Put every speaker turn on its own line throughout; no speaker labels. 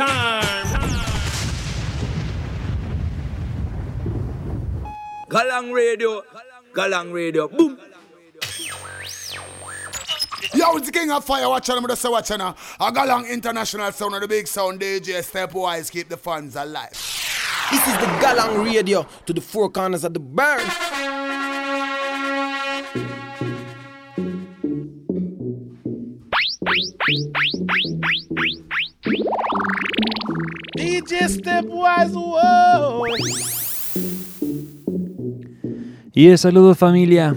time. Galang Radio, Galang Radio, boom.
Yo, it's the king of fire, watching them, just watching now. A Galang International sound of the big sound DJ Stepwise keep the fans alive.
This is the Galang Radio to the four corners of the burn.
Y de saludos familia.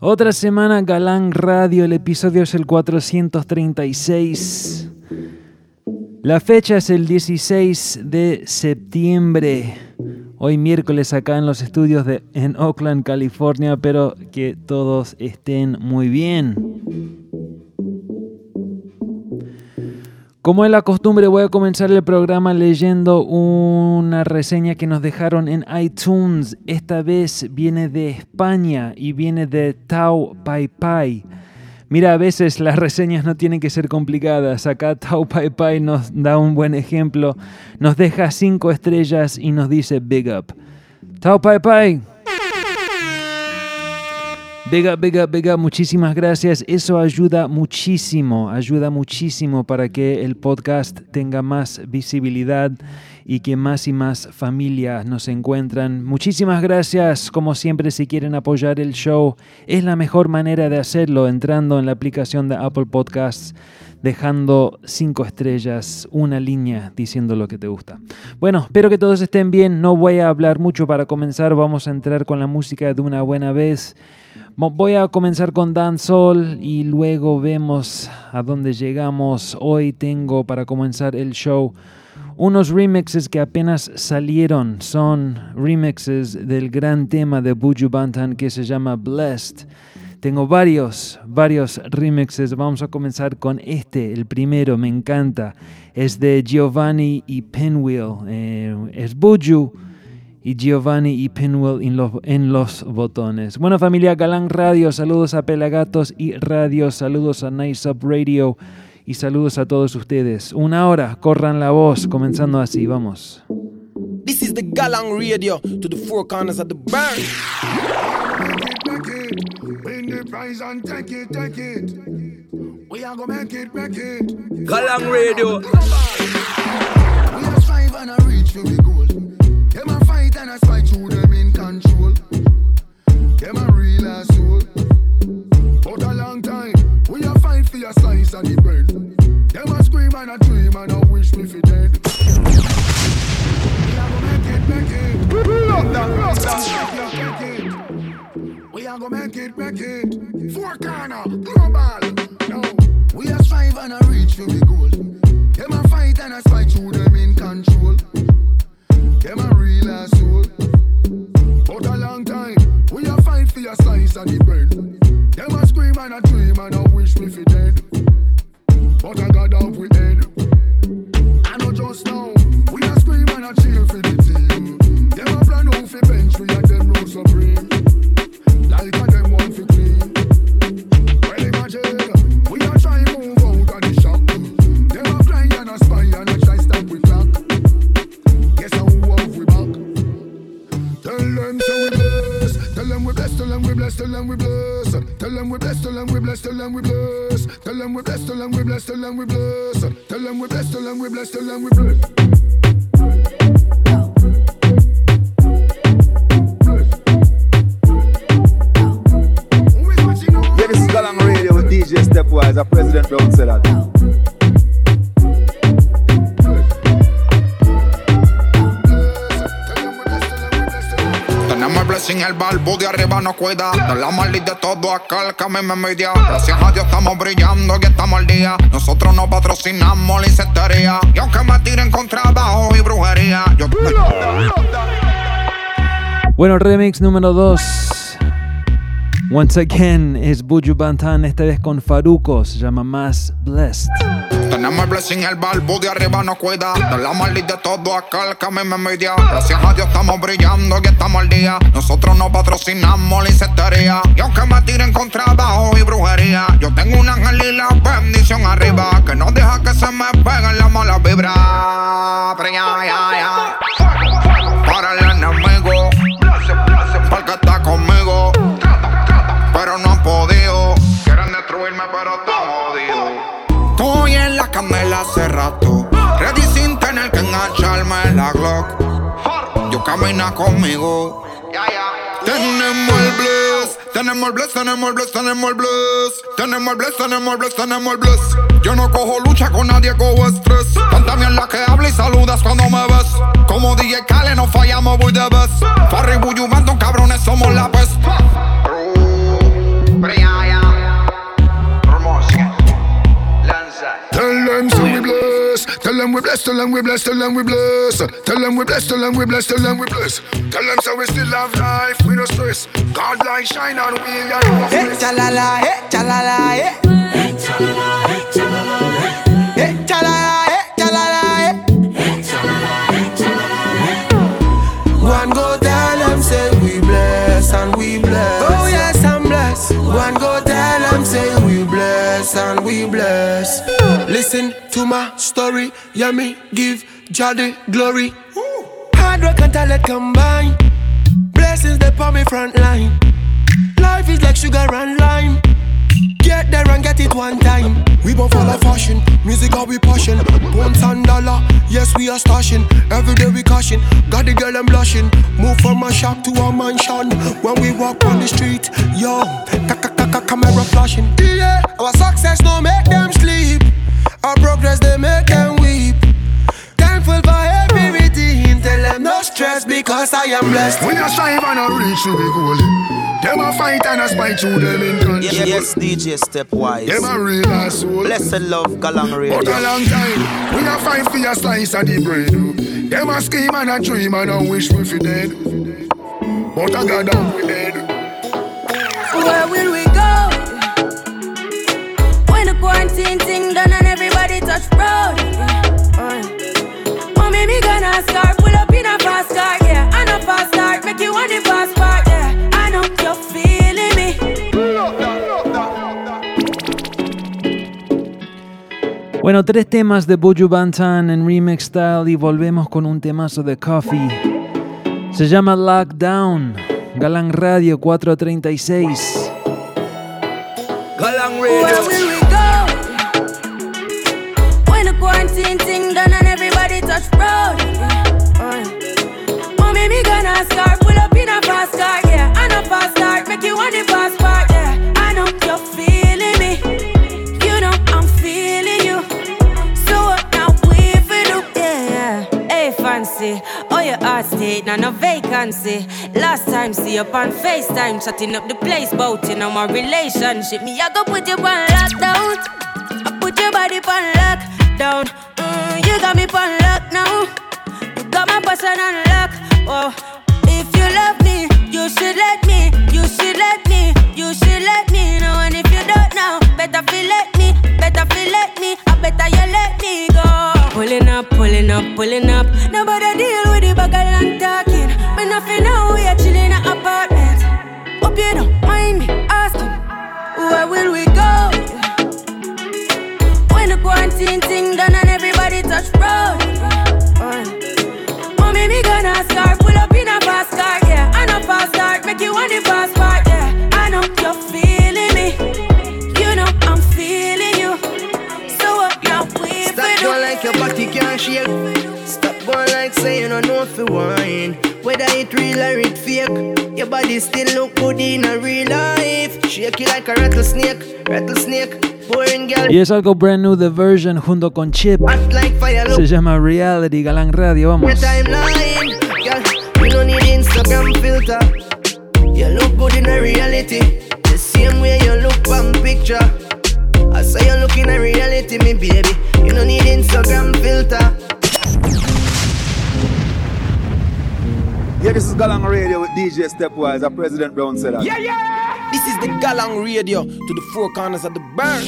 Otra semana Galán Radio, el episodio es el 436. La fecha es el 16 de septiembre. Hoy miércoles acá en los estudios de en Oakland, California, pero que todos estén muy bien. Como es la costumbre, voy a comenzar el programa leyendo una reseña que nos dejaron en iTunes. Esta vez viene de España y viene de Tau Pai Pai. Mira, a veces las reseñas no tienen que ser complicadas. Acá Tau Pai Pai nos da un buen ejemplo. Nos deja cinco estrellas y nos dice Big Up. Tau Pai Pai. Up, big up, muchísimas gracias. Eso ayuda muchísimo, ayuda muchísimo para que el podcast tenga más visibilidad y que más y más familias nos encuentran. Muchísimas gracias. Como siempre, si quieren apoyar el show, es la mejor manera de hacerlo entrando en la aplicación de Apple Podcasts dejando cinco estrellas, una línea diciendo lo que te gusta. Bueno, espero que todos estén bien. No voy a hablar mucho para comenzar. Vamos a entrar con la música de una buena vez. Voy a comenzar con Dancehall y luego vemos a dónde llegamos. Hoy tengo para comenzar el show unos remixes que apenas salieron. Son remixes del gran tema de Buju Bantan que se llama Blessed. Tengo varios, varios remixes. Vamos a comenzar con este, el primero, me encanta. Es de Giovanni y Pinwheel. Eh, es Buju y Giovanni y Pinwell en los, en los botones. Bueno familia Galán Radio, saludos a Pelagatos y Radio, saludos a Nice Up Radio y saludos a todos ustedes. Una hora, corran la voz, comenzando así, vamos.
This is the Galang Radio to the four corners of the burn.
We are gonna make it, make it. Galang Radio.
We are strive and a reach for the goal. Them a fight and a spite through them in control. Them a real asshole. But a long time, we a fight for your slice of the bread. Them a scream and a dream and a wish me fi dead. We a go make it, make it. Love that, love that. We a go make it, make it. Four corner, global. No, we a strive and a reach for the goal. Them a fight and a spite through them in control. Them a real asshole. But a long time, we a fight for your slice of the bread. Them a scream and a dream and a wish me fi dead. But I got out with head. I know just now, we a scream and a cheer for bless, tell them we bless. Tell them we blessed, tell them we bless, tell them we bless. Tell them we bless, tell them we bless, tell them we bless.
Yeah, this is Galang Radio with DJ Stepwise, a president don't say that.
El balbo de arriba nos cuida. De la maldita de todo acá, el mí me envidia. Gracias a Dios estamos brillando y estamos al día. Nosotros no patrocinamos la insectería. Y aunque me tiren con trabajo y brujería, yo.
Bueno, remix número 2. Once again es Buju Bantan, esta vez con Faruco, se llama Más Blessed.
Tenemos el blessing, el balbo de arriba nos cuida. De la maldita de todo aquel que a mí me media. Gracias a Dios estamos brillando y estamos al día. Nosotros no patrocinamos la insectería. Y aunque me tiren con trabajo y brujería, yo tengo un ángel y la bendición arriba. Que no deja que se me peguen las malas vibras. Para el hace rato. Ready sin tener que engancharme la Glock. Yo camina conmigo. Tenemos el bless, tenemos el bless, tenemos el bless, tenemos el bless. Tenemos el bless, tenemos el bless, tenemos el. Yo no cojo lucha con nadie, cojo estrés. Tanta
bless. Tell them we bless. Tell them we bless. Tell them we bless. Tell them we bless. Tell them we bless. Tell them so we still have life. We no stress. God light shine on we and you.
Hey, chalala, hey, chalala, hey. Hey, chalala, hey, chalala, hey. One go tell them say we bless and we bless. Oh yes, I'm blessed. One go tell them say we bless and we bless. Listen to my story, yeah me give Jah glory. Hard work and talent combine. Blessings they on me front line. Life is like sugar and lime. Get there and get it one time. We both follow fashion, music how we passion. Bones and dollar, yes we are stashing. Every day we caution, got the girl I'm blushing. Move from a shop to a mansion. When we walk on the street, yo, camera flashing. Yeah, our success no make them sleep. Our progress they make them weep. Thankful for everything. Tell them no stress because I am blessed.
We a strive and a reach to the goal. Them a fight and a spite through them in control.
Yes, yes, DJ Stepwise.
Them a real asshole.
Blessed love, Galang Radio.
But a long time, we a fight for a slice of the bread. Them a scheme and a dream and a wish we fi dead. But I got down we head.
Where will we go? When the quarantine thing done and everybody touch road. Uh, Mommy, me gonna start pull up in a fast car, yeah. I know fast start, make you want the fast part, yeah. I know you're feeling me.
Bueno, tres temas de Buju Bantan en remix style y volvemos con un temazo de Coffee. Se llama Lockdown. Galang Radio 436.
Galang
Where road. Mommy, me gonna start pull up in a fast car, yeah. I know fast start, make you want the fast part, yeah. I know you're feeling me. You know I'm feeling you. So what now we do, yeah. Hey, fancy. Oh, your heart state, now no vacancy. Last time, see up on FaceTime, shutting up the place, bout you my relationship. Me, I go put you on lockdown. I put your body on lockdown. Mm, you got me on now. You got my person on lock. Oh, if you love me, you should let me. You should let me. You should let me know. And if you don't know, better feel let me. Better feel let me. I better you let me go. Pulling up, pulling up, pulling up. Nobody deal with the bag and talking. Me nothing know we are chilling in an apartment. Hope you don't mind me asking, where will we go? When the quarantine thing done and everybody touch road.
Shake. Stop going like say you don't know you wine. Whether it real or it fake, your body still look good in a real life. Shake it like a rattlesnake, rattlesnake.
Y es algo brand new de version junto con Chip.
act like fire.
Se llama Reality Galang Radio. Vamos.
timeline, girl. You don't need Instagram filter. You look good in a reality, the same way you look on picture. I say you look in a reality, me baby. You don't need Instagram filter.
Yeah, this is Galang Radio with DJ Stepwise, a President Brown said that. Yeah, yeah!
This is the Galang Radio to the four corners of the burn.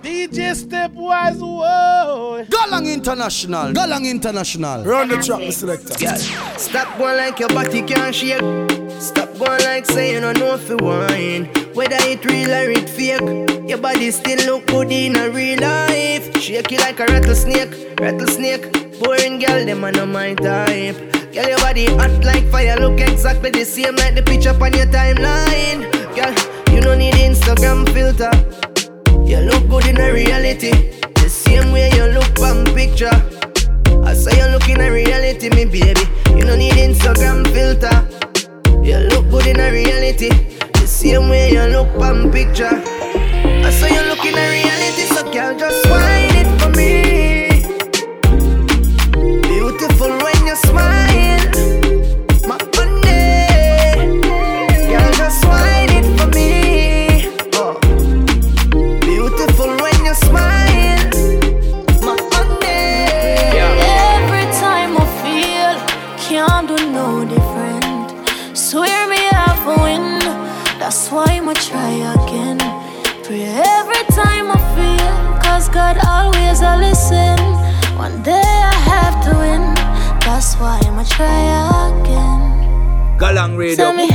DJ Stepwise, whoa.
Galang International, Galang International.
Run the track, Mr. Selector.
Yeah. Stop going like your body can't shake. Stop going like saying I know if you wine. Whether it real or it fake, your body still look good in a real life. Shake it like a rattlesnake, rattlesnake. Boring girl, them are not my type. Girl, your body hot like fire, look exactly the same like the picture on your timeline. Girl, you don't need Instagram filter. You look good in a reality. The same way you look on picture. I say you look in a reality, me baby. You don't need Instagram filter. You look good in a reality. The same way you look on picture. I say you look in a reality, so girl, just
One day I have to win, that's why I'ma try again.
Galang Radio.
Tell me,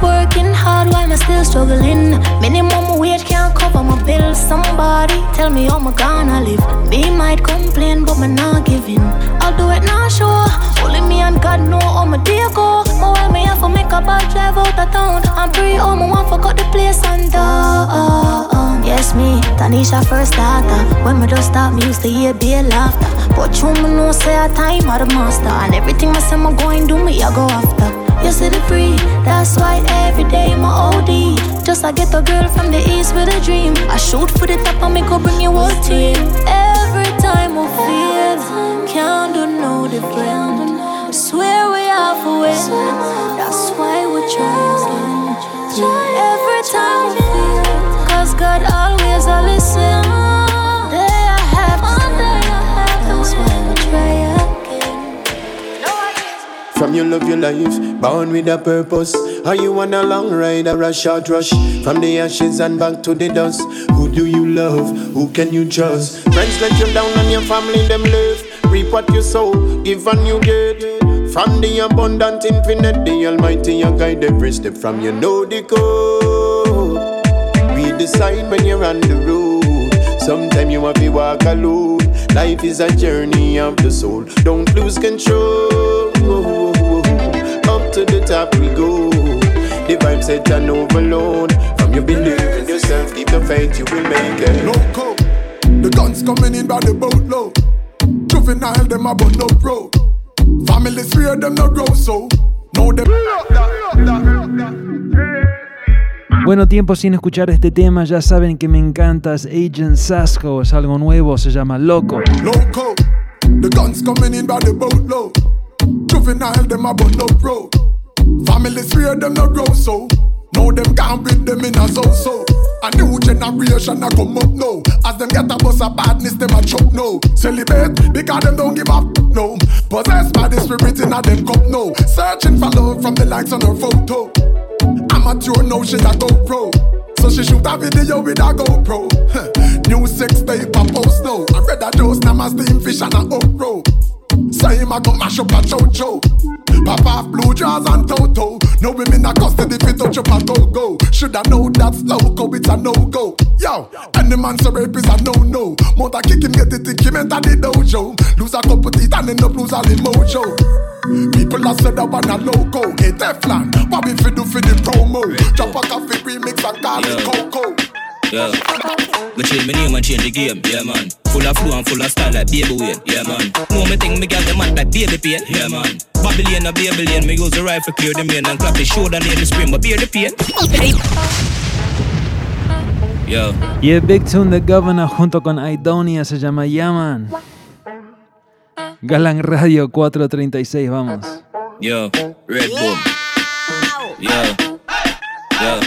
working hard, why am I still struggling? Minimum wage can't cover my bills. Somebody tell me how am I gonna live? Me might complain, but me not giving. I'll do it now, sure. Only me and God know how my day go. But while me have to make a bad drive out of town, I'm free. Oh, my one forgot the place and down. Yes, me, Tanisha first starter. When me just start, me used to hear be laughter. But you me know say a time of the master, and everything I say me going do me, I go after. You see the free, that's why every day my OD. Just I get a girl from the east with a dream. I shoot for the top and me go bring your whole team. Every time I feel, can't do no different. Swear we have a win, that's why we try again. Every time I feel, cause God always a listen.
From you love your life, born with a purpose. Are you on a long ride or a short rush? From the ashes and back to the dust. Who do you love? Who can you trust? Friends let you down and your family them left. Reap what you sow, give and you get. From the abundant infinite, the Almighty you guide every step. From you know the code. The sign when you're on the road. Sometimes you have to walk alone. Life is a journey of the soul. Don't lose control. To the top we go. The vibe set and overload. From you believe in yourself, keep the faith, you will make it.
Loco, the guns coming in by the boatload. Juvenile, them a bun up road. Families fear them no grow so. No them.
Bueno, tiempo sin escuchar este tema, ya saben que me encantas. Agent Sasco es algo nuevo, se llama Loco.
Loco, the guns coming in by the boatload. Juvenile, them a bun up road. Families fear them no grow so. Now them can't beat them in a so so. A new generation a come up now. As them get a bus of badness, them a choke no. Celebrate because them don't give up no. Possessed by the spirit in a them cup no. Searching for love from the likes on her photo. Amateur now she a go pro. So she shoot a video with a GoPro. New sex tape a post now. I read a dose now my steam fish and a uproar. Say him a go mash up a chocho. Pop off blue jaws and toto. No women a custody fit touch up a go go. Shoulda know that's loco, it's a no go. Yo, any man so rape is a no no. Mother kick him, get it, think him enter the dojo. Lose a couple teeth and end up lose all the mojo. People a said that one a loco. Hey Teflon, what we fi do for the promo? Drop a coffee remix and call it Coco.
Yeah. Me change my name and change the game, yeah man. Full of flow and full of style like baby Wayne, yeah man. Know me think me got the man like baby pain, yeah man. Babylon a Babylon, me use the rifle clear the main and clap the shoulder near the spring, but bear the pain. Yo.
Y el Big Tune de Governor junto con Idonia se llama Yaman. Galang Radio 436, vamos.
Yo, Red Bull. Yo. Yo.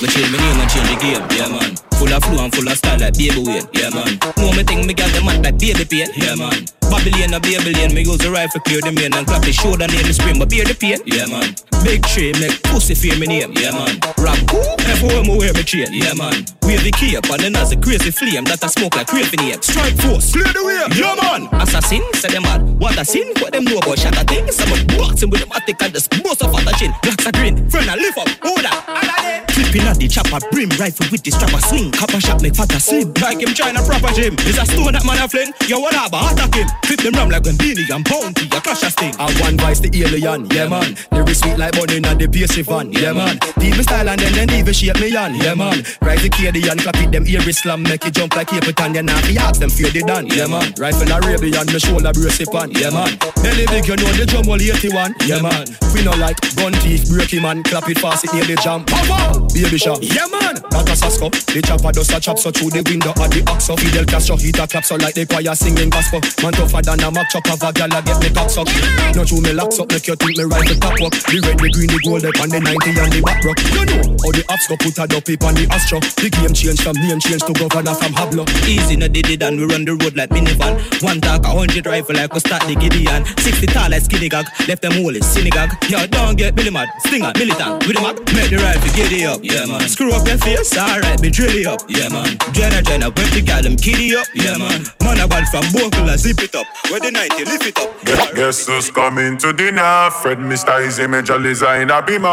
Me change my name and change the game, yeah man. Full of flow and full of style like baby Wayne, yeah man. Know me think me got the man like baby pain, yeah man. Babylon a Babylon, me use the rifle clear the main and clap the shoulder near the spring, but bear the pain. Yeah man. Big tree make pussy fear me name. Yeah man. Rap cool, everywhere me wear me chain. Yeah man. Wave the cape and then as a crazy flame that a smoke like craving ape. Strike force, clear the way. Yeah man. Assassin, say them mad. What a sin, what them know about shatter things. Some of boxing with them attic and just bust off at the chin. Blacks are green, friend I lift up, order. Clipping at the chopper, brim rifle with the strapper swing. Copper shot make fat slim. Like him trying a proper gym. Is a stone that man a fling. Yo, what up, attack him. Flip them ram like when Beenie and bounty. A clash a sting.
I one vice the alien, yeah man. Lyrics sweet like bunny and the PC van, yeah man. Deep me style and then then even shape me on, yeah man. Rise the Cadian, clap it them ear slam, make it jump like Capitan, yeah nah. ask them fear the done, yeah man. Rifle Arabian, me shoulder brace it on, yeah man. Belly big, you know the drum all 81, yeah man. We know like gun teeth, and clap it fast, it near the jam. Baby yeah man. That a sasko, the chopper does a chop so through the window at the oxo. Fidel Castro hit a clap so like the choir singing gospel. Man tougher than a chop of a gal a get me cock suck. No true me locks up, make you think me right the top up. The red, the green, the gold, up and the 90 and the back rock. You know how the ops go put a dope on the astro. The game change from name change to governor from Hablo.
Easy no did it and we run the road like minivan. One talk a hundred rifle like we start the Gideon. Sixty tall like skinny gag, left them all in synagogue. Yo, don't get Billy mad, stinger, militant, with the mag, make the rifle giddy up. Yeah man, screw up your face, alright, be drilly up. Yeah man, Jenna Jenna, when the gal them kiddy up. Yeah man, man a ball from Bogle and zip it up. Where the 90 lift it up.
Guess, guess who's coming to dinner? Fred Mr. Eazi Major Lazer in a beamer.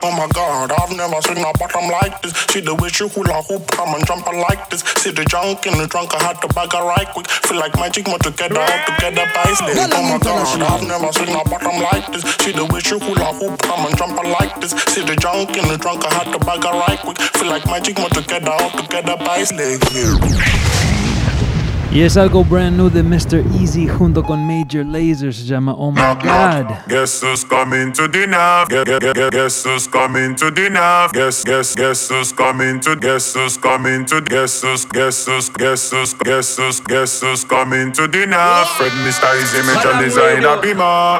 Oh my god, I've never seen a bottom like this. See the way she hula hoop, come and jump like this. See the junk in the trunk, I had to bag her right quick. Feel like magic, more together, all together by slave. Oh my god, I've never seen a bottom like this. See the way she hula hoop, come and jump like this. See the junk in the trunk, I had to bag her right quick. Feel like magic, more together, all together by slave.
Y es algo brand new de Mr. Eazi junto con Major Lazer, se llama Oh My God.
Guess who's coming to dinner? Guess, who's coming to dinner? Guess, guess, guess who's coming to guess who's coming to guess who's guess who's guess who's guess who's guess who's coming to dinner? Fred Mr. Eazi Major Lazer in a beamer.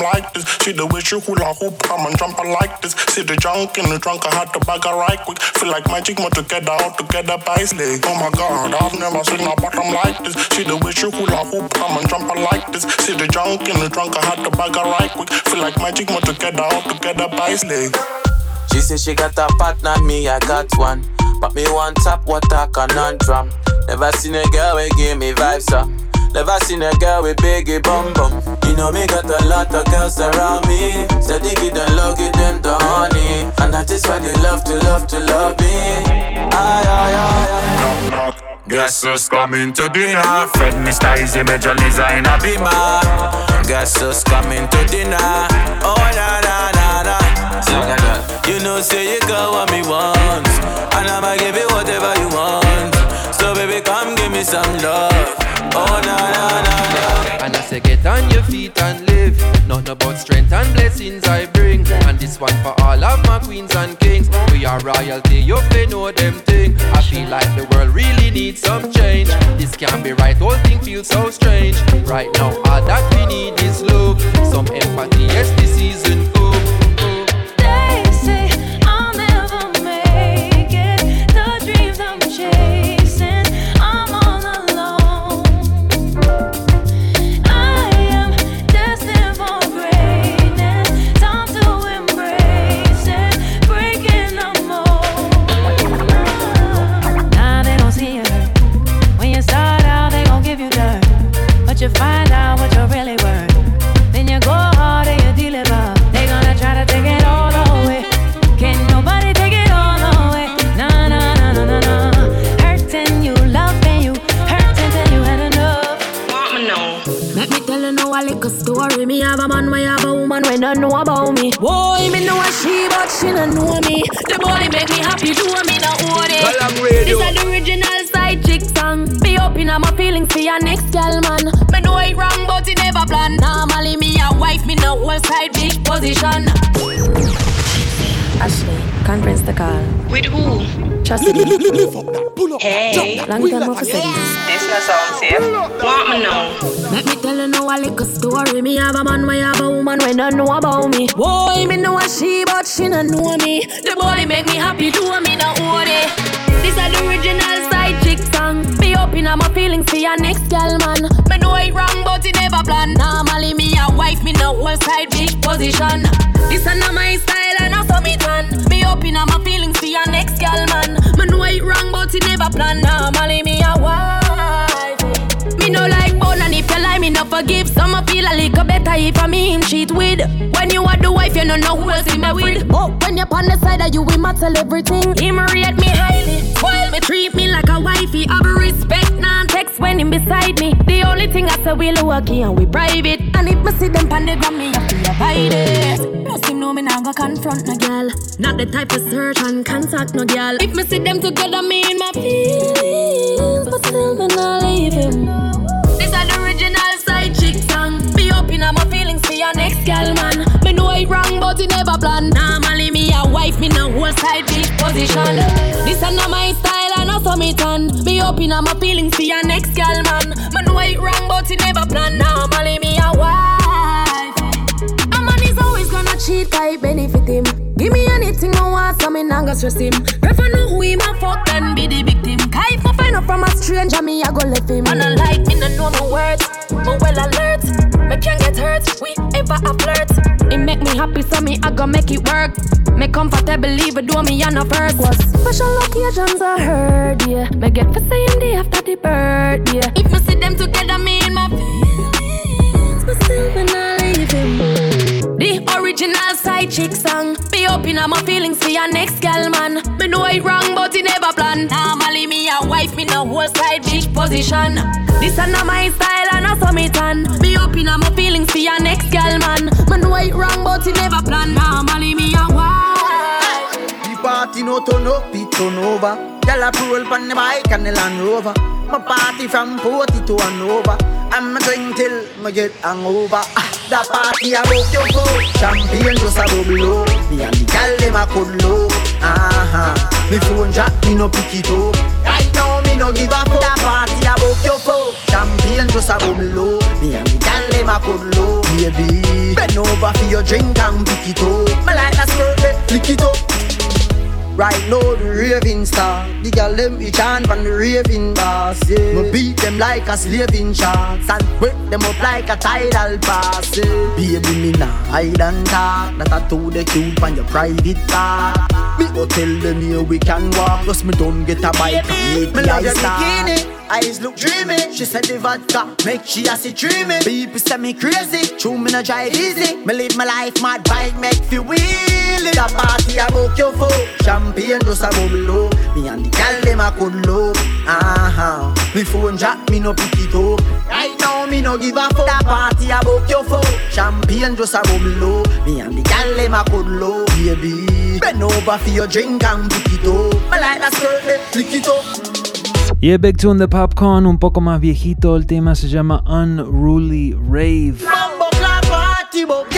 Like this. See the way she hula hoop, come and jump like this. See the junk in the trunk, I had to bag her right quick. Feel like magic, more together, all together by. Oh my god, I've never seen a bottom like this. See the way she hula hoop, come and jump like this. See the junk in the trunk, I had to bag her right quick. Feel like magic, more together, all together by.
She say she got a partner, me I got one. But me want top water conundrum. Never seen a girl we give me vibes up. Never seen a girl with biggie bum bum. You know me got a lot of girls around me. So they give them love, give them the honey. And that is why they love to love to love me. Aye, aye, aye, aye.
Guess who's coming to dinner? Fred Mr. Eazi Major Lazer in a beamer.
Guess who's coming to dinner? Oh na na na na. Sing. You know say you got what me want, and I'ma give you whatever you want. So baby come give me some love. Oh.
And I say get on your feet and live. Not about strength and blessings I bring. And this one for all of my queens and kings. We are royalty, you fi know them thing. I feel like the world really needs some change. This can't be right, whole thing feels so strange. Right now, all that we need is love, some empathy. Yes, this season
Boy, me know a she, but she don't know me. The body make me happy, do me no own it. This is the original side chick song. Be open up my feelings for your next girl, man. Me know it wrong, but it never plan. Normally me a wife, me no whole side big position.
Ashley, conference the call.
With who?
Trust me.
Hey,
Long time off said this.
This no sound safe. Want me know? Let me tell you now a little story. Me have a man, we have a woman, we don't know about me. Boy, me know a she, but she don't know me. The body make me happy, do me no own it. This This is the original side chick song. Be open on my feelings for your next girl, man. Me know it wrong, but it never plan. Normally me a wife, me no whole side bitch position. This is not my style and I saw me done. Be open on my feelings for your next girl, man. Me know it wrong, but it never plan. Normally me a wife. No like bone and if you lie, me no forgive. Some feel a little better if I me him cheat with. When you are the wife, you no know who else in my with. But when you're on the side of you, we matter everything. Him rate me highly, while me treat me like a wifey. Have respect, non text when him beside me. The only thing I say we lucky and we private. And if me see them pan the gram, me to avoid it. Plus him know me nah go confront no girl. Not the type of search and contact no girl. If me see them together, me in my feelings, but still me not leave him. This is the original side chick open on my feelings for your next girl, man. Me know it wrong, but it never plan. Normally me a wife, me no whole side bitch position. This is not my style, and saw me turn. Be open on my feelings for your next girl, man. Me know it wrong, but it never plan. Normally me a wife. A man is always gonna cheat, I benefit him. Me nah go stress him. Prefer know who him a fuck than be the victim. Kai if I find out from a stranger, me I go left him. And I like me, no know my words, me well alert. Me can't get hurt, we ever a flirt. It make me happy, so me I go make it work. Me comfortable, even though me on a first. Was special occasions I heard, yeah. Me get for saying day after the birthday. If me see them together, me in my feelings, Original side chick song. Be open on my feelings for your next girl, man. Me know it wrong, but it never plan. Normally me a wife, me no whole side bitch position. This is not my style and saw me turn. Be open on my feelings for your next girl, man. Me know it wrong, but it never plan. Normally me a wife.
The party no turn up, it turn over. Girl a roll on the bike and the Land Rover. My party from Porty to Hanover. I'm a drink till me get hangover. Ah, the party about your foot. Champagne just a bubble up. Me and the girl them a cuddle up. Uh-huh. Me phone jack, me no pick it up. Right now me no give a fuck. The party about your foot. Champagne just a bubble up. Me and the girl them a cuddle up. Baby, bend over for your drink and pick it up. Me like that skirt, eh, flick it up. Right now the raving star. The girl them each hand from the raving boss yeah. Me beat them like a slaving shots And break them up like a tidal pass yeah. Baby me nah hide and talk. That I told the cute on your private car Me go tell them here we can walk. Plus me don't get a bike meet me
love your
bikini. Eyes look dreamy. She said the vodka make she a see dreamy. People say me crazy. True me no drive easy. Me live my life mad bike make feel wheelie. The party I book your foot Champagne just a bubble up Me and the gal them a cuddle up Uh-huh Me phone jack me no pick it up Right now me no give a fuck. The party I book your foot Champagne just a bubble up Me and the gal them a cuddle up Baby Bend over for your drink and pick it up. Me like that skirt flick it up.
Y el Big Tune de Popcaan, un poco más viejito, el tema se llama Unruly Rave.
Mambo clap party, but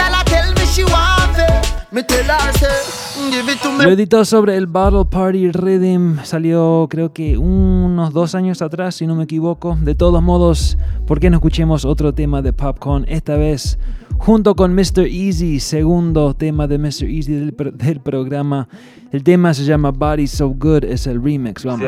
Lo editó sobre el Battle Party Rhythm, salió creo que unos dos años atrás, si no me equivoco. De todos modos, ¿por qué no escuchemos otro tema de Popcorn? Esta vez junto con Mr. Easy, segundo tema de Mr. Easy del, pro- del programa. El tema se llama Body So Good, es el remix, vamos.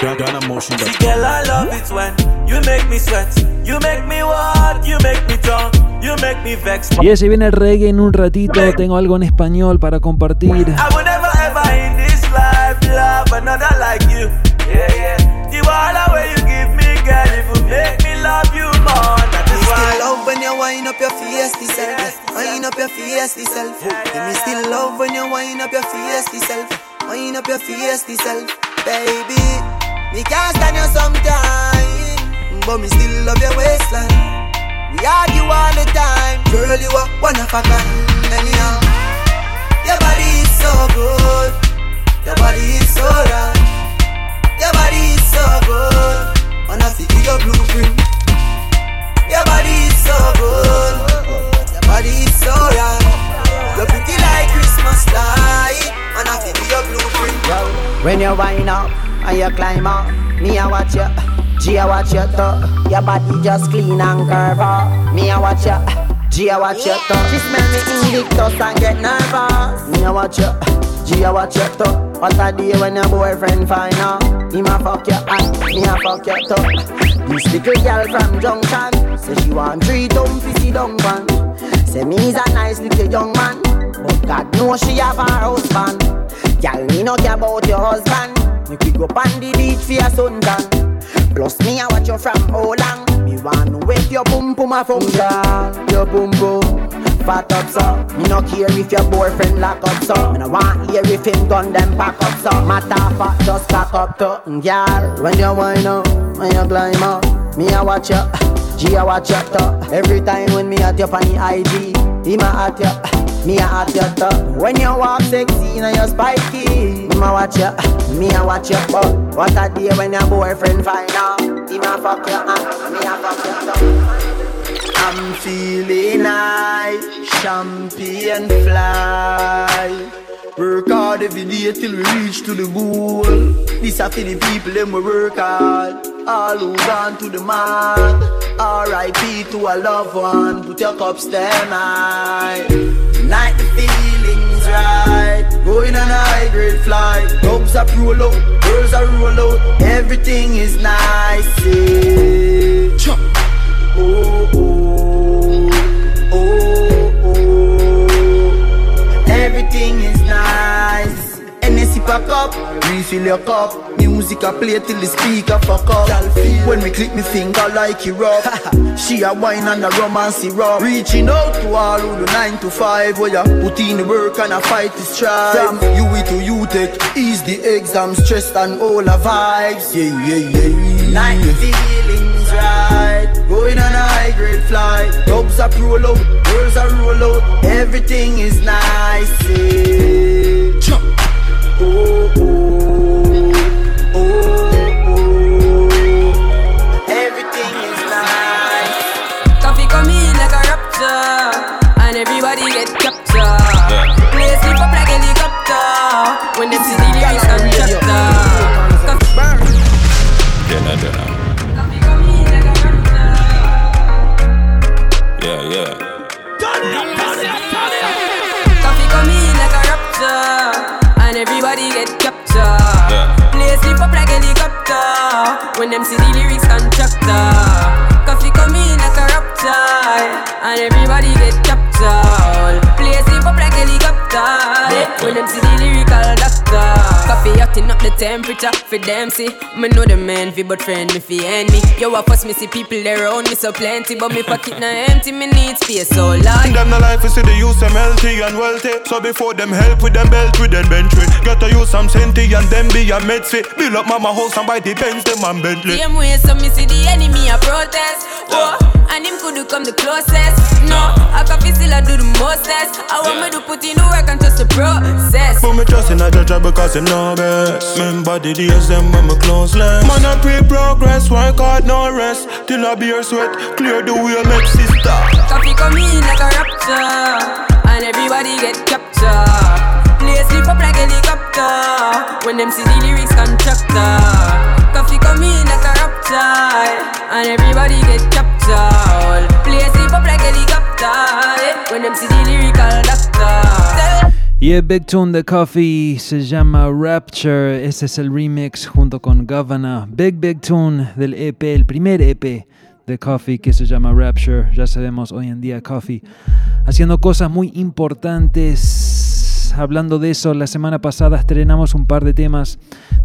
Girl, I love it when you make me sweat, you make me what, you make me drunk, you make me vex.
Y ese viene el reggae en un ratito, tengo algo en español para compartir.
I will never ever in this life love another like you. Yeah, yeah. The water where you give me, girl, it will make me love you more. That is
Still
why.
love when you wind up your face, self. Wind up your face, self. Give me still love when you wind up your face, self. Wind up your face, self. Baby, me can't stand you sometime, but me still love your waistline. We argue all the time, girl. You are one of a kind. Anyhow, your body is so good. Your body is so right. Your body is so good. Wanna see your blueprint. Your body is so good. Your body is so right. You're pretty like Christmas light. Wanna see your blueprint.
When you wind up and you climb up, me I watch you. G I watch you too. Your body just clean and curve up. Me I watch you. G I watch you too. She smell me invictus and get nervous. Me I watch you. G I watch you too. What a day when your boyfriend find out. Him a fuck your hand, me a fuck your toe. This little girl from Junction say she want three dumb pissy dung pan. Say me's a nice little young man, but God knows she have her husband. Girl, me no care about your husband. Make we go on the beach for your suntan. Plus me I watch you from how long. Me want to wake your pum pum a function. Your pum pum fat up so. Me no care if your boyfriend lock up so. Me no want hear if him gun them pack up so. Matter fat just cock up to. Girl, when you wind up, when you climb up, me I watch you. G I watch you to. Every time when me at you on the IG, him a at you. Me I at you to. When you walk sexy and you spiky, him a watch you. Me a watch you. But what a day when your boyfriend find out, him a fuck you. Uh, me a fuck you to. I'm feeling high, champagne fly. Work hard every day till we reach to the goal. This a for the people them we work hard. All who gone to the mark. R.I.P. to a loved one. Put your cups down high. Night the feelings right. Going on a high grade flight. Dubs are roll out, girls are roll out. Everything is nice. Yeah. Chop. Oh, oh, oh, oh. Everything is nice. Energy pack up, refill your cup. Music I play till the speaker fuck up. When me click me finger like it rough. she a wine and a romance syrup. Reaching out to all who do nine to five. Where you put in the work and a fight the strive. From UWI to UTech, ease the exam stress and all the vibes. Yeah, yeah, yeah. Night feelings right. Going on a high grade flight. Dubs are roll out, girls are roll out. Everything is nice. Yeah. Jump.
When them see the lyrics and chapter.
Dinner, dinner. Yeah,
when them see Koffee hotting up the temperature for them see. Me know the man fi but friend me fi enemy. Yo, I first me see people there around me so plenty, but me pocket na empty. Me need space so large.
Them the life is see the use them healthy and wealthy. So before them help with them belt with them bench with. Get to use some senti and them be a med fit. Build up mama house and buy the Benz them and Bentley.
Same way, so me see the enemy a protest. Oh, and him could do come the closest. No, I can feel still I do the mostest. I want me to put in the work and trust the process.
Put me trust in a judge because him know best. Remember the days them when me close less. Man I pray progress, work hard no rest. Till I be beer sweat, clear the way make sister.
Koffee come in like a rapture, and everybody get captured. Play slip up like helicopter when them see the lyrics contractor.
Big Tune de Coffee se llama Rapture. Ese es el remix junto con Governor. Big Big Tune del EP, el primer EP de Coffee que se llama Rapture. Ya sabemos hoy en día Coffee haciendo cosas muy importantes. Hablando de eso, la semana pasada estrenamos un par de temas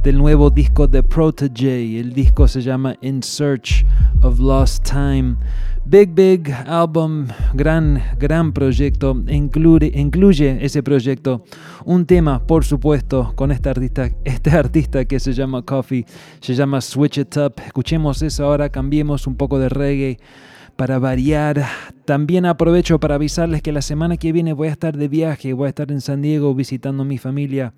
del nuevo disco de Protege. El disco se llama In Search of Lost Time. Big Big Album, gran, gran proyecto. Incluye, incluye ese proyecto un tema, por supuesto, con este artista, este artista que se llama Coffee, se llama Switch It Up. Escuchemos eso ahora, cambiemos un poco de reggae para variar. También aprovecho para avisarles que la semana que viene voy a estar de viaje, voy a estar en San Diego visitando a mi familia.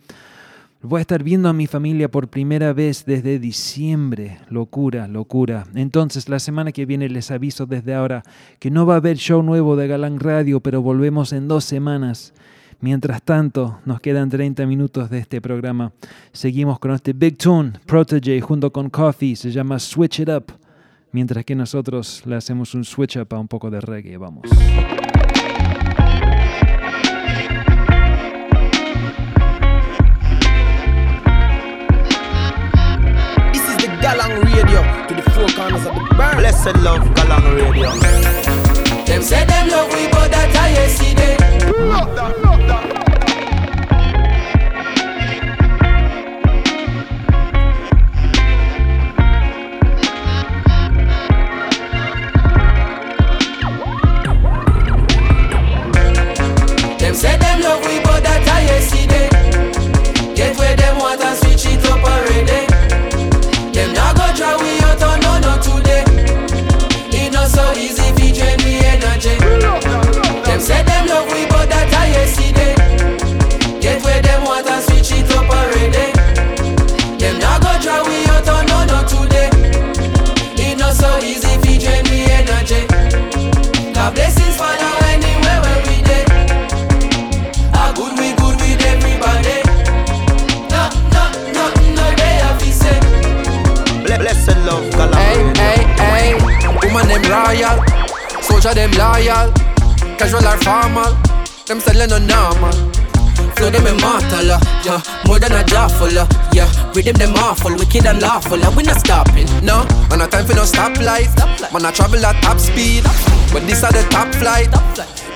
Voy a estar viendo a mi familia por primera vez desde diciembre. Locura, locura. Entonces, la semana que viene les aviso desde ahora que no va a haber show nuevo de Galán Radio, pero volvemos en dos semanas. Mientras tanto, nos quedan 30 minutos de este programa. Seguimos con este Big Tune, Protege, junto con Coffee. Se llama Switch It Up mientras que nosotros le hacemos un switch up a un poco de reggae, vamos.
This is the Galang Radio to the four corners of the bird.
Blessed love Galang Radio.
Them say them love we, but that I yesterday.
Love that, love that.
We, but
royal, soldier them loyal, casual or formal, them selling no normal. Flow them immortal, uh, yeah, more than a jawful, uh, yeah. Rhythm them awful, wicked and lawful, uh, we not stopping, no. Man, no time for no stoplight, man, I travel at top speed, but this are the top flight,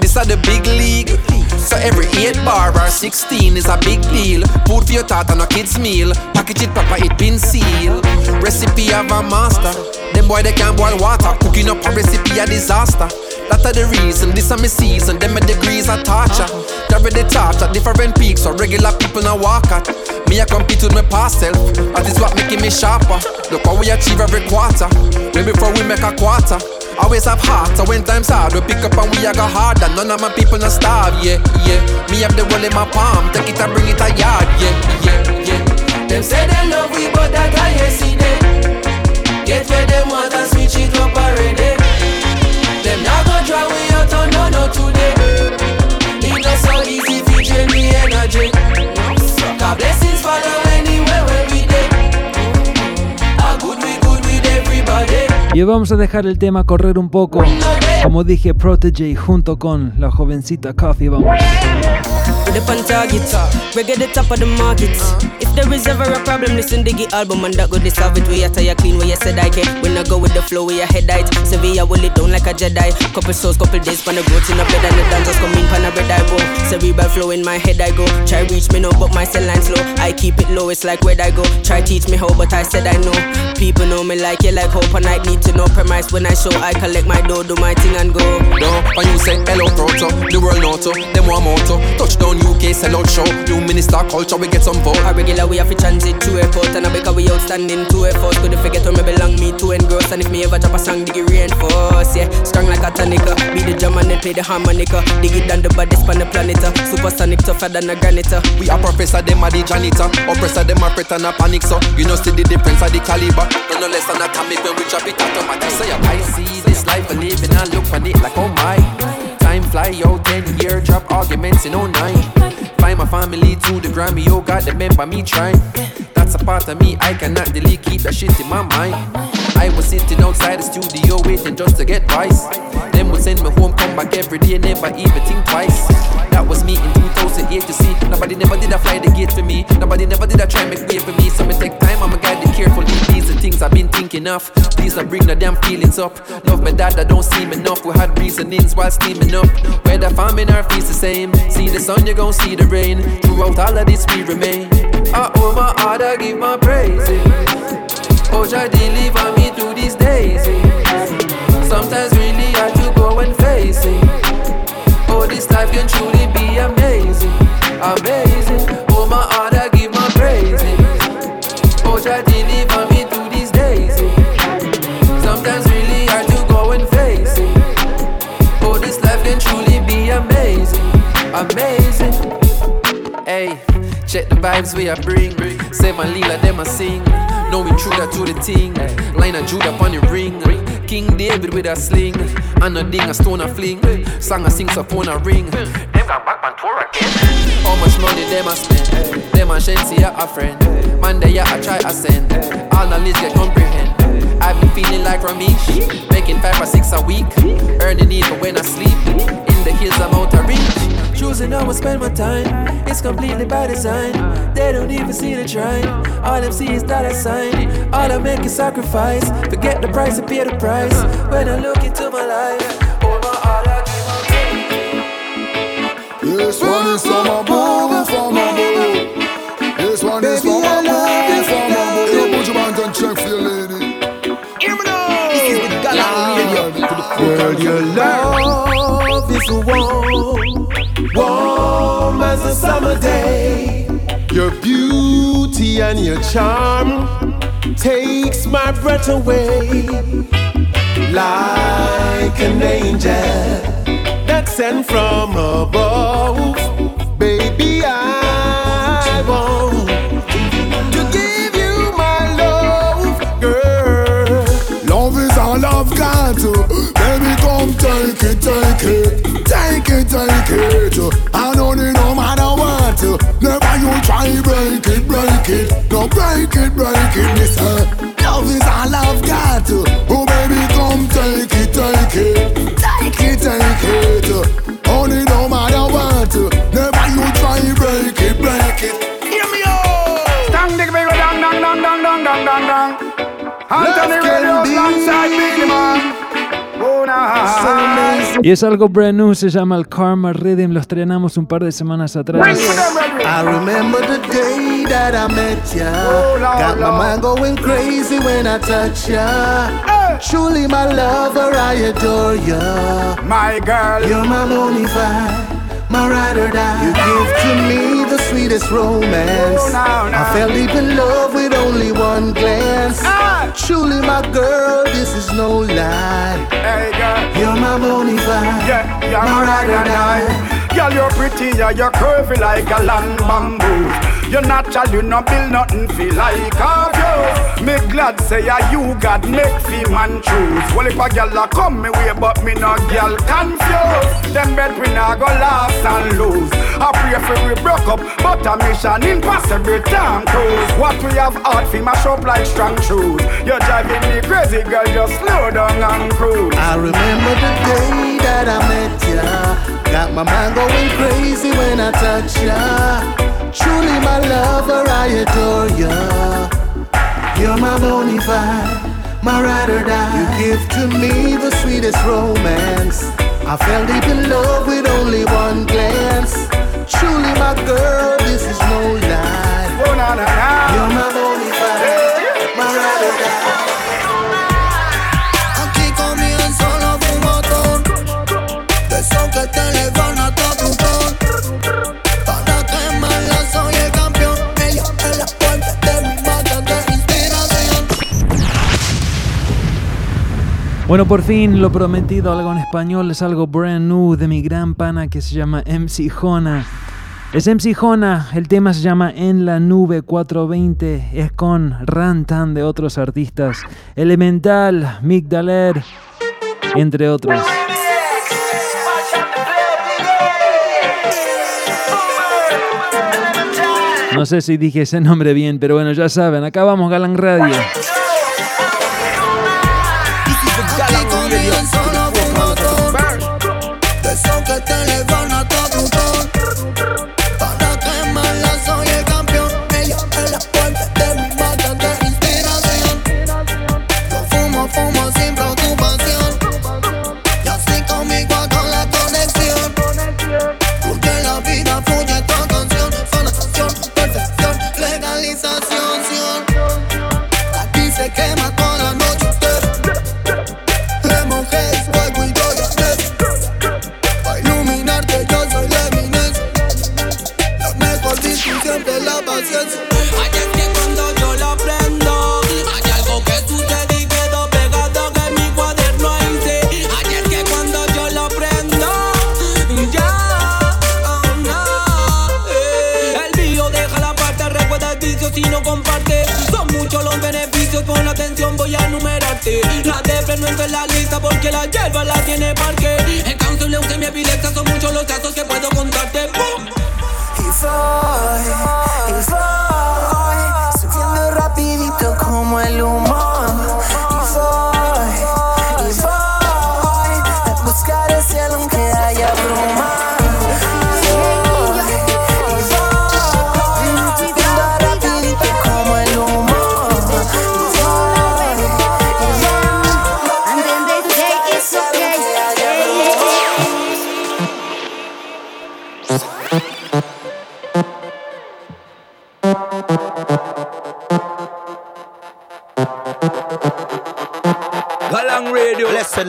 this are the big league. So every 8 bar or 16 is a big deal. Food for your thought and a kid's meal. Package it proper, it been sealed. Recipe of a master. Them boy they can't boil water. Cooking up a recipe a disaster. That are the reason, this are my season. Them my degrees are torture. Carry the torch at different peaks, so regular people now walk at. Me I compete with my past self, that is what making me sharper. Look how we achieve every quarter. Way before we make a quarter. Always have heart, so when times hard, we pick up and we a go harder. None of my people not starve, yeah, yeah. Me have the world in my palm, take it and bring it a yard, yeah, yeah, yeah.
Them say they love we, but that I yesterday. Get where them want and switch it up not no today. So follow anywhere dey. Ah, good.
Y vamos a dejar el tema correr un poco. Como dije, Protege junto con la jovencita Coffee. Vamos.
With up on target, reggae the top of the market. Uh. If there is ever a problem, listen to the album and that go the solve it. We are tired clean, where you said I can. When I go with the flow, we are head height. Sevilla will it down like a Jedi. Couple souls, couple days, pan the growth in a bed and the dancers come in, pan a red I go. Cerebral flow in my head I go. Try reach me now, but my cell line slow. I keep it low, it's like where I go. Try teach me how, but I said I know. People know me like you, like hope, and I need to know premise when I show. I collect my dough, do my thing and go.
No, when you say hello proto, the world auto, them one moto. Touchdown UK, sell out show. New minister culture, we get some vote.
A regular we have to transit to airport and I because we outstanding to a force. Could forget where me belong, me to engross. And if me ever drop a song, dig it reinforce. Yeah, strong like a tonica. Be the drum and then play the harmonica. Dig it down the baddest on the planet. uh. Supersonic tougher than a granite. uh.
We are professor, them are the janitor. Oppressor, them are threat and a panic. So you know see the difference of the caliber. No, no less than atomic when we drop it automatic. Say I see this life I live and I look for it like oh my. Fly, yo, 10 year drop arguments in 09. Find my family to the Grammy, oh yo, got them by me trying. That's a part of me I cannot delete, keep that shit in my mind. I was sitting outside the studio waiting just to get twice. Them would send me home, come back every day, never even think twice. That was me in 2008, you see. Nobody never did a fly the gate for me. Nobody never did a try make way for me. So me take time, I'm a guide the carefully. These are things I've been thinking of. Please don't bring the damn feelings up. Love my dad, that don't seem enough. We had reasonings while steaming up. Where Whether farming or feast the same. See the sun, you gon' see the rain. Throughout all of this, we remain. I owe my heart, I give my praises. Oh, Jah deliver me through these days. Sometimes really I to go and face it. Oh, this life can truly be amazing, amazing. Oh, my heart, I give my praises. Oh, Jah deliver me through these days. Sometimes really I to go and face it. Oh, this life can truly be amazing, amazing. Check the vibes we are bring. Say my Lila, them I sing. No intruder to the ting. Lion of Judah upon the ring. King David with a sling. And a ding, a stone, a fling. Song a sing, a phone, a ring. Them got back on tour again. How much money them a spend? Them a Shensi a friend. Man, they I try a send. All knowledge get comprehend. I've been feeling like Ramesh, making five or six a week, earning even when I sleep. In the hills I'm out of reach. Choose choosing how I spend my time. It's completely by design. They don't even see the trying. All them see is dollar sign. All I make is sacrifice. Forget the price and pay the price. When I look into my life, over all my heart I give my
This one is for my boo, for my boo. This one is for my boo, for my boo. Yo, put your hands and check for your lady.
Hear me now. This is the Galang Radio.
Girl, your love is warm, warm as a summer day. Your beauty and your charm takes my breath away. Like an angel that's sent from above, baby, I want to give you my love, girl.
Love is all I've got. Baby, come take it, take it. Take it, take it. Don't no matter what. Never you try break it, break it. No, break it, break it. Listen, love
Y es algo brand new, se llama el Karma Rhythm, lo estrenamos un par de semanas atrás.
I remember the day that I met ya.
Oh,
Got my mind going crazy when I touch ya. Truly my lover, I adore ya.
My girl.
You're my bonafide, my ride or die. You give to me the sweetest romance.
Oh, no, no.
I fell deep in love with only one glance.
Ah.
Truly my girl, this is no lie.
Hey, girl.
You're my bonafide,
Yeah, you're
my ride or
ride
die.
and die. Girl, you're pretty, yeah, you're curvy like a land bamboo. You're natural, you no build nothing feel like of you. Me glad say yeah, you God make fi man choose. Well if a girl a come me way, but me no girl confused. Them bet we not go last and lose. I pray for we broke up, but a mission impossible time cruise. What we have art fi mash up like strong shoes. You're driving me crazy, girl, just slow down and cruise.
I remember the day that I met ya. Got my mind going crazy when I touch ya. Truly my lover, I adore ya. You're my bonafide, my ride or die. You give to me the sweetest romance. I fell deep in love with only one glance. Truly my girl, this is no lie.
Oh.
You're my bonafide, my ride or die.
Aquí comienza la fumatón De eso que te
Bueno, por fin lo prometido, algo en español, es algo brand new de mi gran pana que se llama MC Jona. Es MC Jona, el tema se llama En la Nube 420, es con Rantan de otros artistas, Elemental, Migdaler, entre otros. No sé si dije ese nombre bien, pero bueno, ya saben, acá vamos Galan Radio.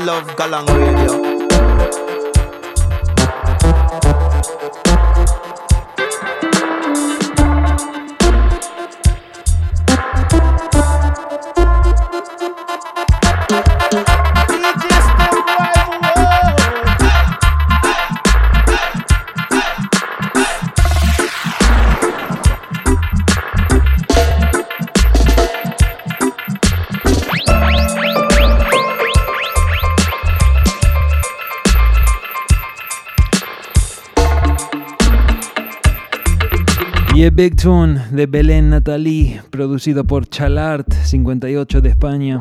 Love, Galang Radio.
Big Tune de Belén Nathalie, producido por Chalart 58 de España.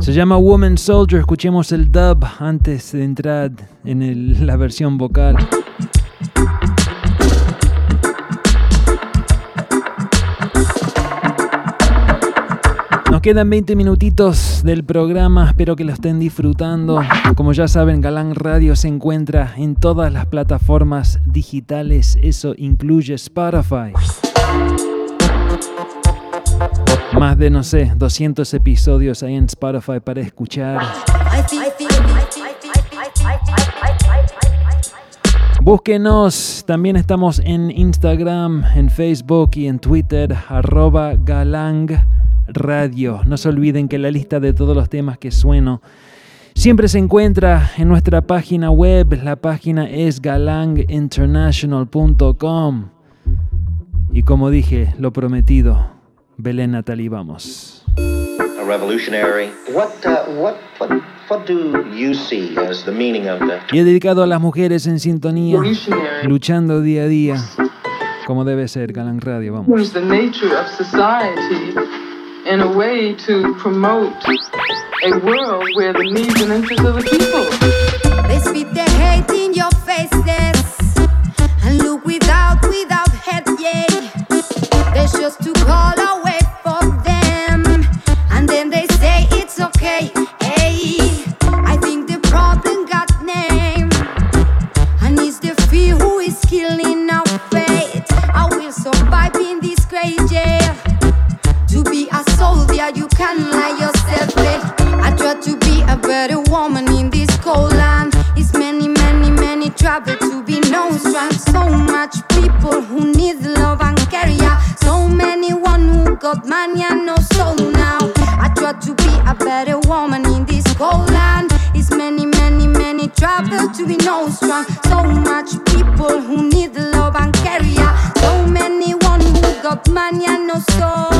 Se llama Woman Soldier. Escuchemos el dub antes de entrar en la versión vocal. Nos quedan 20 minutitos del programa, espero que lo estén disfrutando. Como ya saben, Galán Radio se encuentra en todas las plataformas digitales, eso incluye Spotify. Más de, no sé, 200 episodios hay en Spotify para escuchar. Búsquenos, también estamos en Instagram, en Facebook y en Twitter, arroba Galang Radio. No se olviden que la lista de todos los temas que sueno siempre se encuentra en nuestra página web. La página es galanginternational.com. Y como dije, lo prometido, Belén Natalie, vamos.
a revolutionary. What, uh, what, what, what do you see as the meaning of the
Y he dedicado a las mujeres en sintonía, luchando día a día, como debe ser, Galang Radio, vamos.
the nature of society in a way to promote a world where the needs and interests of the people.
They spit their hate in your faces and look without, without head, yeah. There's just to call can lie yourself dead. I try to be a better woman in this cold land. It's many, many, many trouble to be known strong. So much people who need love and care. yeah. So many one who got money and no soul now. I try to be a better woman in this cold land. It's many, many, many trouble to be known strong. So much people who need love and care. yeah. So many one who got money and no soul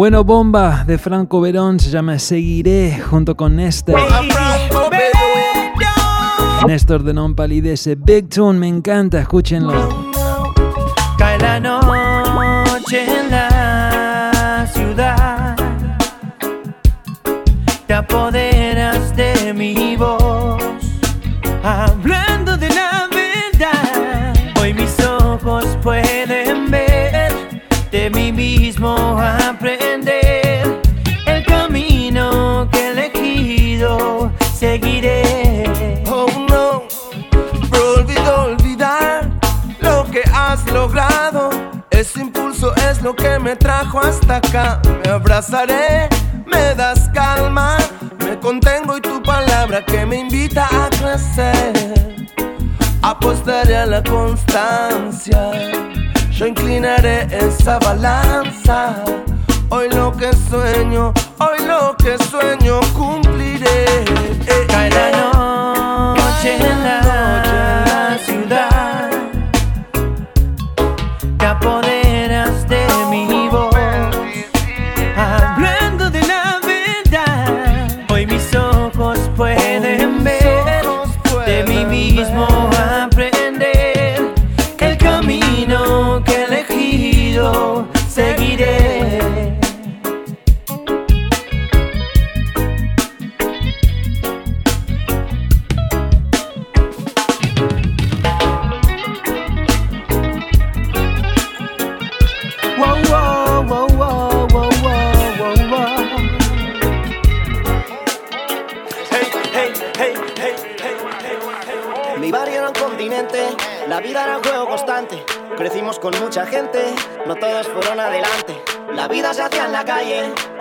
Bueno, Bomba de Franco Verón se llama Seguiré junto con Néstor. Néstor de Non Palidece. Big Tune, me encanta, escúchenlo.
Cae la noche en la ciudad. Te apoderas de mi voz. Hablando de la verdad. Hoy mis ojos pueden ver. De mí mismo elegido. Seguiré.
Oh no, prohibido olvidar lo que has logrado. Ese impulso es lo que me trajo hasta acá. Me abrazaré, me das calma, me contengo y tu palabra que me invita a crecer. Apostaré a la constancia, yo inclinaré esa balanza. Hoy lo que sueño, hoy lo que sueño cumpliré.
Cae la noche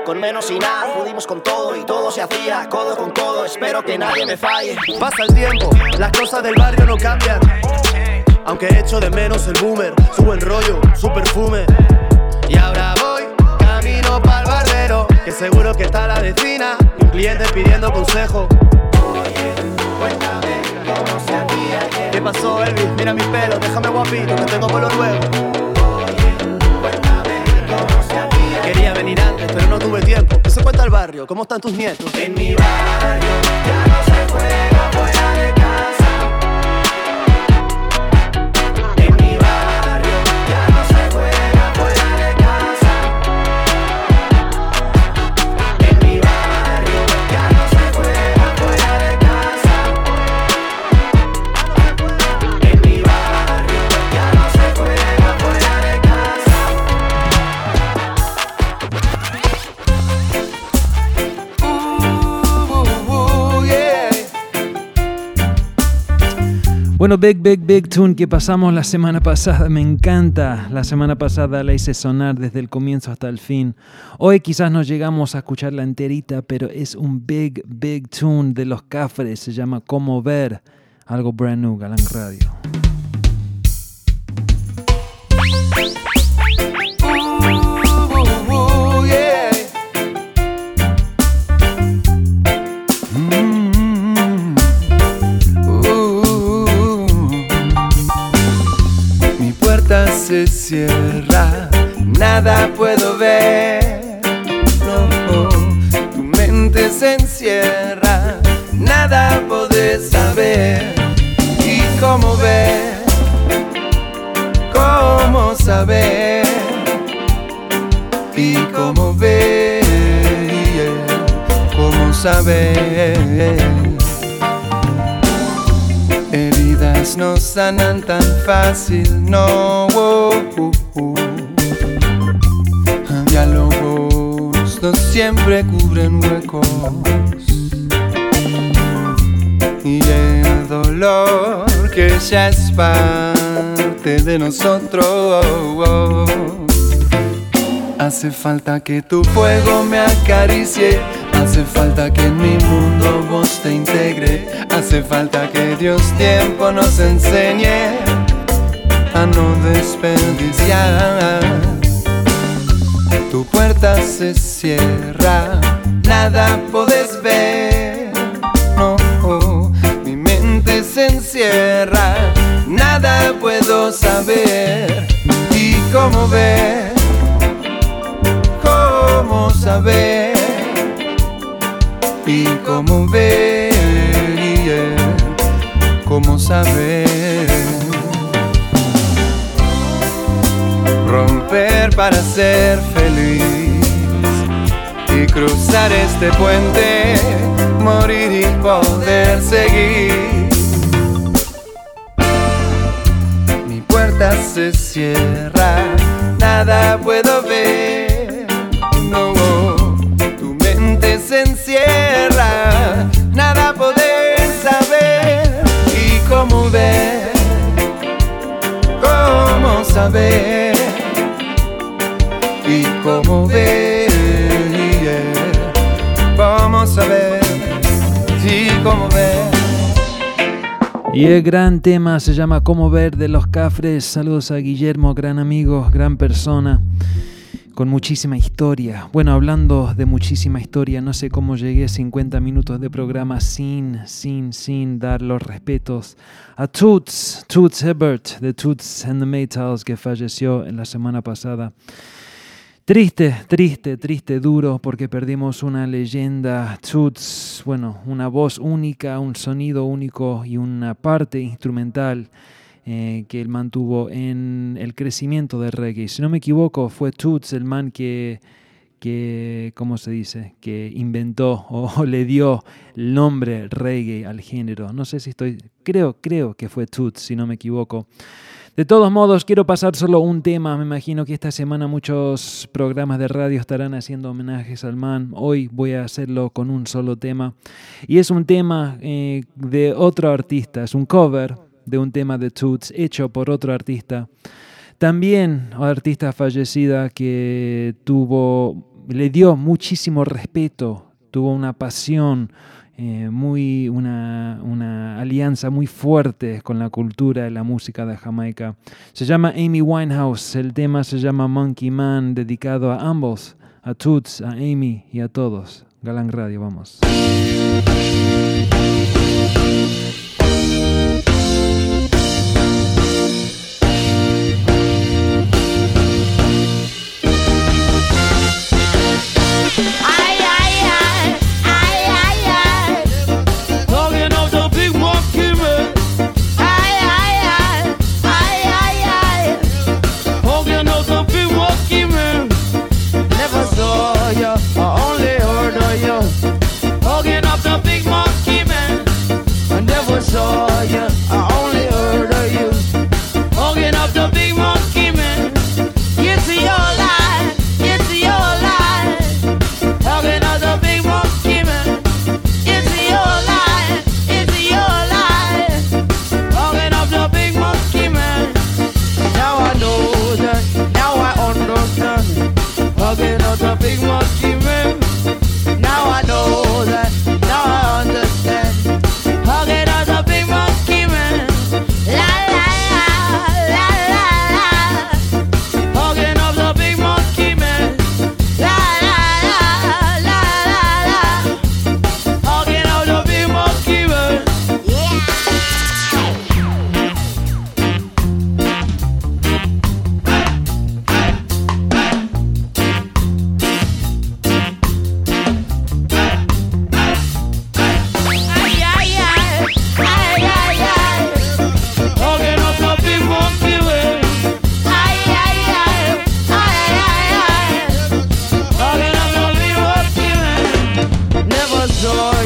con menos y nada, pudimos con todo y todo se hacía codo con codo. Espero que nadie me falle.
Pasa el tiempo, las cosas del barrio no cambian. Aunque echo de menos el boomer, su buen rollo, su perfume. Y ahora voy camino para el barbero, que seguro que está la vecina, un cliente pidiendo consejo. ¿Qué pasó, Elvis? Mira mi pelo, déjame guapito, que tengo pelo nuevo. Quería venir antes, pero no tuve tiempo. ¿Qué se cuenta el barrio? ¿Cómo están tus nietos?
En mi barrio ya no se juega
Bueno, Big, Big, Big Tune que pasamos la semana pasada, me encanta. La semana pasada la hice sonar desde el comienzo hasta el fin. Hoy quizás no llegamos a escucharla enterita, pero es un Big, Big Tune de los Cafres. Se llama Como Ver. Algo brand new, Galán Radio.
Nada puedo ver. No, tu mente se encierra, nada podés saber. ¿Y cómo ver? ¿Cómo saber? y cómo ver, cómo saber. Heridas no sanan tan fácil, no. oh, uh, siempre cubren huecos. Y el dolor que ya es parte de nosotros. Hace falta que tu fuego me acaricie. Hace falta que en mi mundo vos te integre. Hace falta que Dios tiempo nos enseñe a no desperdiciar. Tu puerta se cierra, nada podés ver. Mi mente se encierra, nada puedo saber. ¿Y cómo ver? cómo saber y cómo ver, cómo saber. Para ser feliz y cruzar este puente, morir y poder seguir. Mi puerta se cierra, nada puedo ver. No, tu mente se encierra, nada poder saber. ¿Y cómo ver? ¿Cómo saber? ¿Y
el gran tema se llama Cómo ver de los Cafres. Saludos a Guillermo, gran amigo, gran persona, con muchísima historia. Bueno, hablando de muchísima historia, no sé cómo llegué a 50 minutos de programa sin, sin, sin dar los respetos a Toots, Toots Hebert de Toots and the Maytals, que falleció en la semana pasada. Triste, triste, triste, duro, porque perdimos una leyenda, Toots, bueno, una voz única, un sonido único y una parte instrumental eh, que él mantuvo en el crecimiento del reggae. Si no me equivoco, fue Toots el man que, que ¿cómo se dice? Que inventó o le dio el nombre reggae al género. No sé si estoy, creo, creo que fue Toots, si no me equivoco. De todos modos, quiero pasar solo un tema. Me imagino que esta semana muchos programas de radio estarán haciendo homenajes al man. Hoy voy a hacerlo con un solo tema. Y es un tema eh, de otro artista, es un cover de un tema de Toots hecho por otro artista. También artista fallecida que tuvo, le dio muchísimo respeto, tuvo una pasión, eh, muy, una, una, alianza muy fuerte con la cultura y la música de Jamaica. Se llama Amy Winehouse, el tema se llama Monkey Man, dedicado a ambos, a Toots, a Amy y a todos. Galán Radio, vamos. Bueno,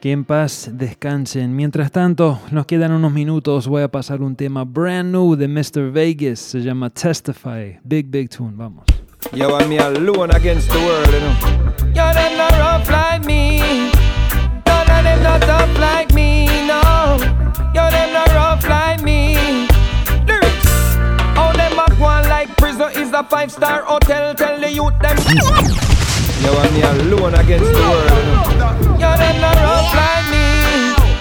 que en paz descansen. Mientras tanto, nos quedan unos minutos. Voy a pasar un tema brand new de Mr. Vegas. Se llama Testify. Big, big tune. Vamos.
Yo, I'm me alone against the world, you know.
Yo, them not rough like me. None of them not tough like me, no. Yo, them not rough like me. Lyrics. All them at one like prison is a five-star hotel. Tell the youth them.
Yo, I'm me alone against the world, you know.
Yo, them not rough like me.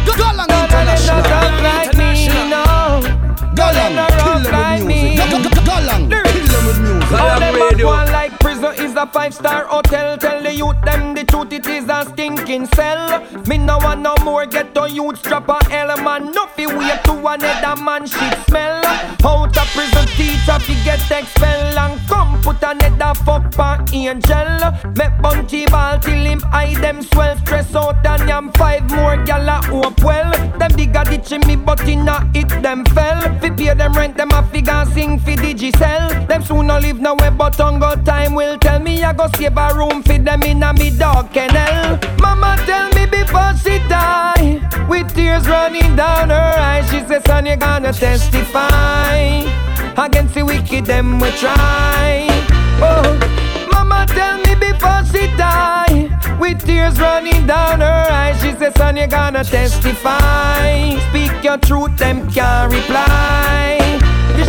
Galang
None of them not tough like me, no. Yo, them not rough like me.
Galang, kill them with music.
All them back one like prison is a five-star hotel. Tell the youth them the truth, it is a stinking cell. Me no want no more ghetto youth strap a L man. No fi wait to another man shit smell. Out of prison teacher fi get expelled and come put another fuck pa angel. Make bunty ball till him eye them swell. Stress out and yam five more gyal a hope well. Them digga ditch me but inna it them fell. Fi pay them rent them a figure sing fi digicel. Them soon no live nowhere but hunger time will tell me I go save a room for them in a me dog kennel. Mama tell me before she die, with tears running down her eyes, she says son you gonna testify against the wicked them we try. Oh, mama tell me before she die, with tears running down her eyes, she says son you gonna testify. Speak your truth, them can't reply.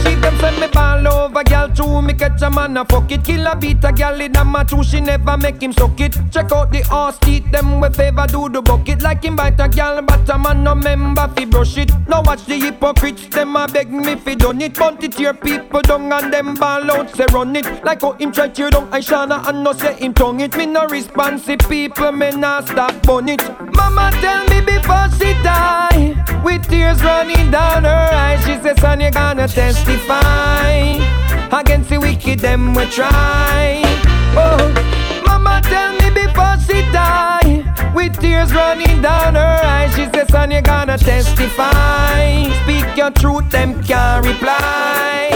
Sheep them send me ball over, girl, too me catch a man a fuck it. Kill a beat a gal in a match she never make him suck it. Check out the horse teeth, them we favor do the bucket. Like him bite a gal, but a man no member fi brush it. Now watch the hypocrites, them a beg me fi done it. Bunt it here people down and them ball out say run it. Like how him try tear down Aishana and no say him tongue it. Me no responsive people, me nah stop bun it. Mama tell me before she die, with tears running down her eyes, she says son you gonna testify against the wicked them we try. Oh, mama tell me before she die, with tears running down her eyes, she says son you gonna testify. Speak your truth, them can't reply.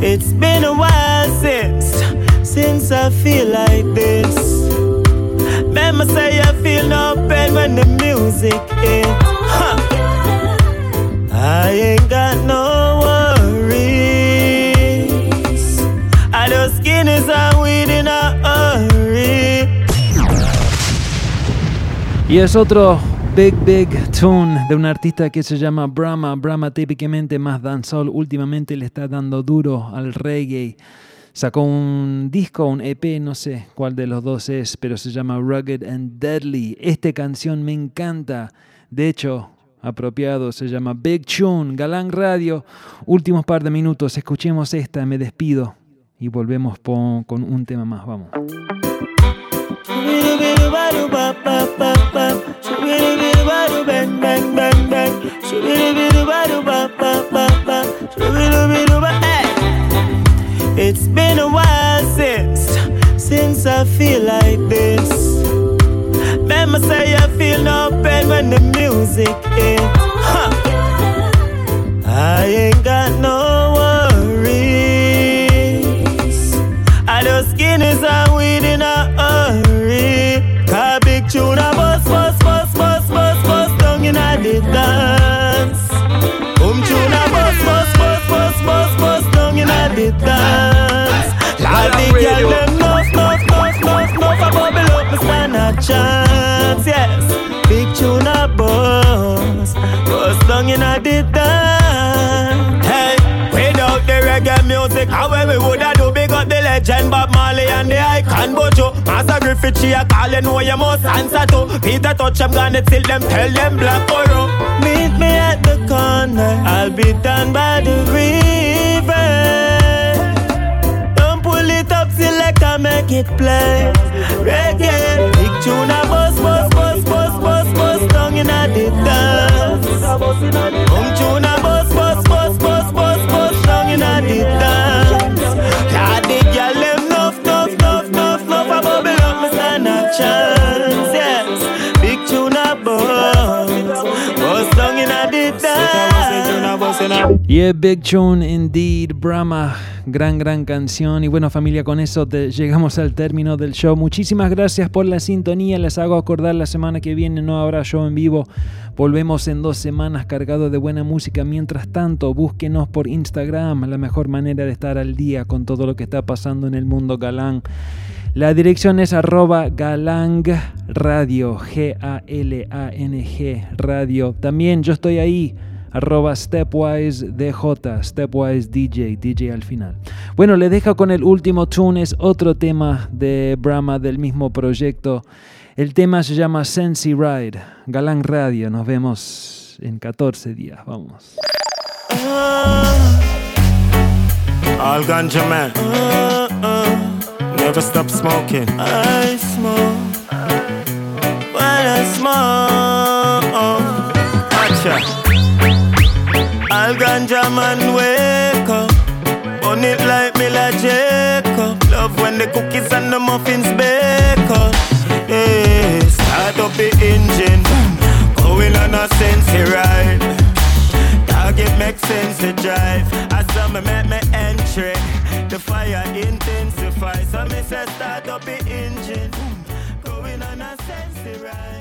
It's been a while since, since I feel like this. Remember say I feel no pain when the music hit. Huh.
Es otro big, big tune de un artista que se llama Brahma. Brahma típicamente más dancehall. Últimamente le está dando duro al reggae. Sacó un disco, un EP, no sé cuál de los dos es, pero se llama Rugged and Deadly. Esta canción me encanta. De hecho, apropiado, se llama Big Tune, Galán Radio. Últimos par de minutos, escuchemos esta, me despido y volvemos con un tema más. Vamos.
It's been a while since, since I feel like this. Remember say I feel no pain when the music hit. Huh. I ain't got no bus, bus, bus, bus down in a the dance. All the girl them nuff, nuff, nuff, nuff, nuff a bubble up, me stand a chance, yes. Big tune a bus, bus down in the dance. Hey, without the reggae music, how we woulda do big up the legend Bob Marley and the icon Buju. Marcia Griffith, she a call, you know you must answer to. Peter Tosh them, gonna till them, tell them black borough. Meet me at the corner, I'll be down by the river. Don't pull it up, select and make it play. Reggae, Yeah, Big Tune
indeed, Brahma, gran, gran canción. Y bueno, familia, con eso te- llegamos al término del show. Muchísimas gracias por la sintonía. Les hago acordar la semana que viene no habrá show en vivo. Volvemos en dos semanas cargado de buena música. Mientras tanto, búsquenos por Instagram, la mejor manera de estar al día con todo lo que está pasando en el mundo galán. La dirección es arroba galang radio, G-A-L-A-N-G radio. También yo estoy ahí, arroba stepwise DJ, stepwise DJ, DJ al final. Bueno, les dejo con el último tune, es otro tema de Brahma del mismo proyecto. El tema se llama Sensi Ride, Galang Radio. Nos vemos en 14 días, vamos.
All ganja man. Never stop smoking. I smoke. When I smoke. Gotcha. Well, ganja man, wake up. On it like me like Jacob. Love when the cookies and the muffins bake up. Yeah, start up the engine. Going on a sensory ride. Target makes sense to drive. I saw make me entry. The fire intensifies. So me say start up the engine. Going on a sensory ride.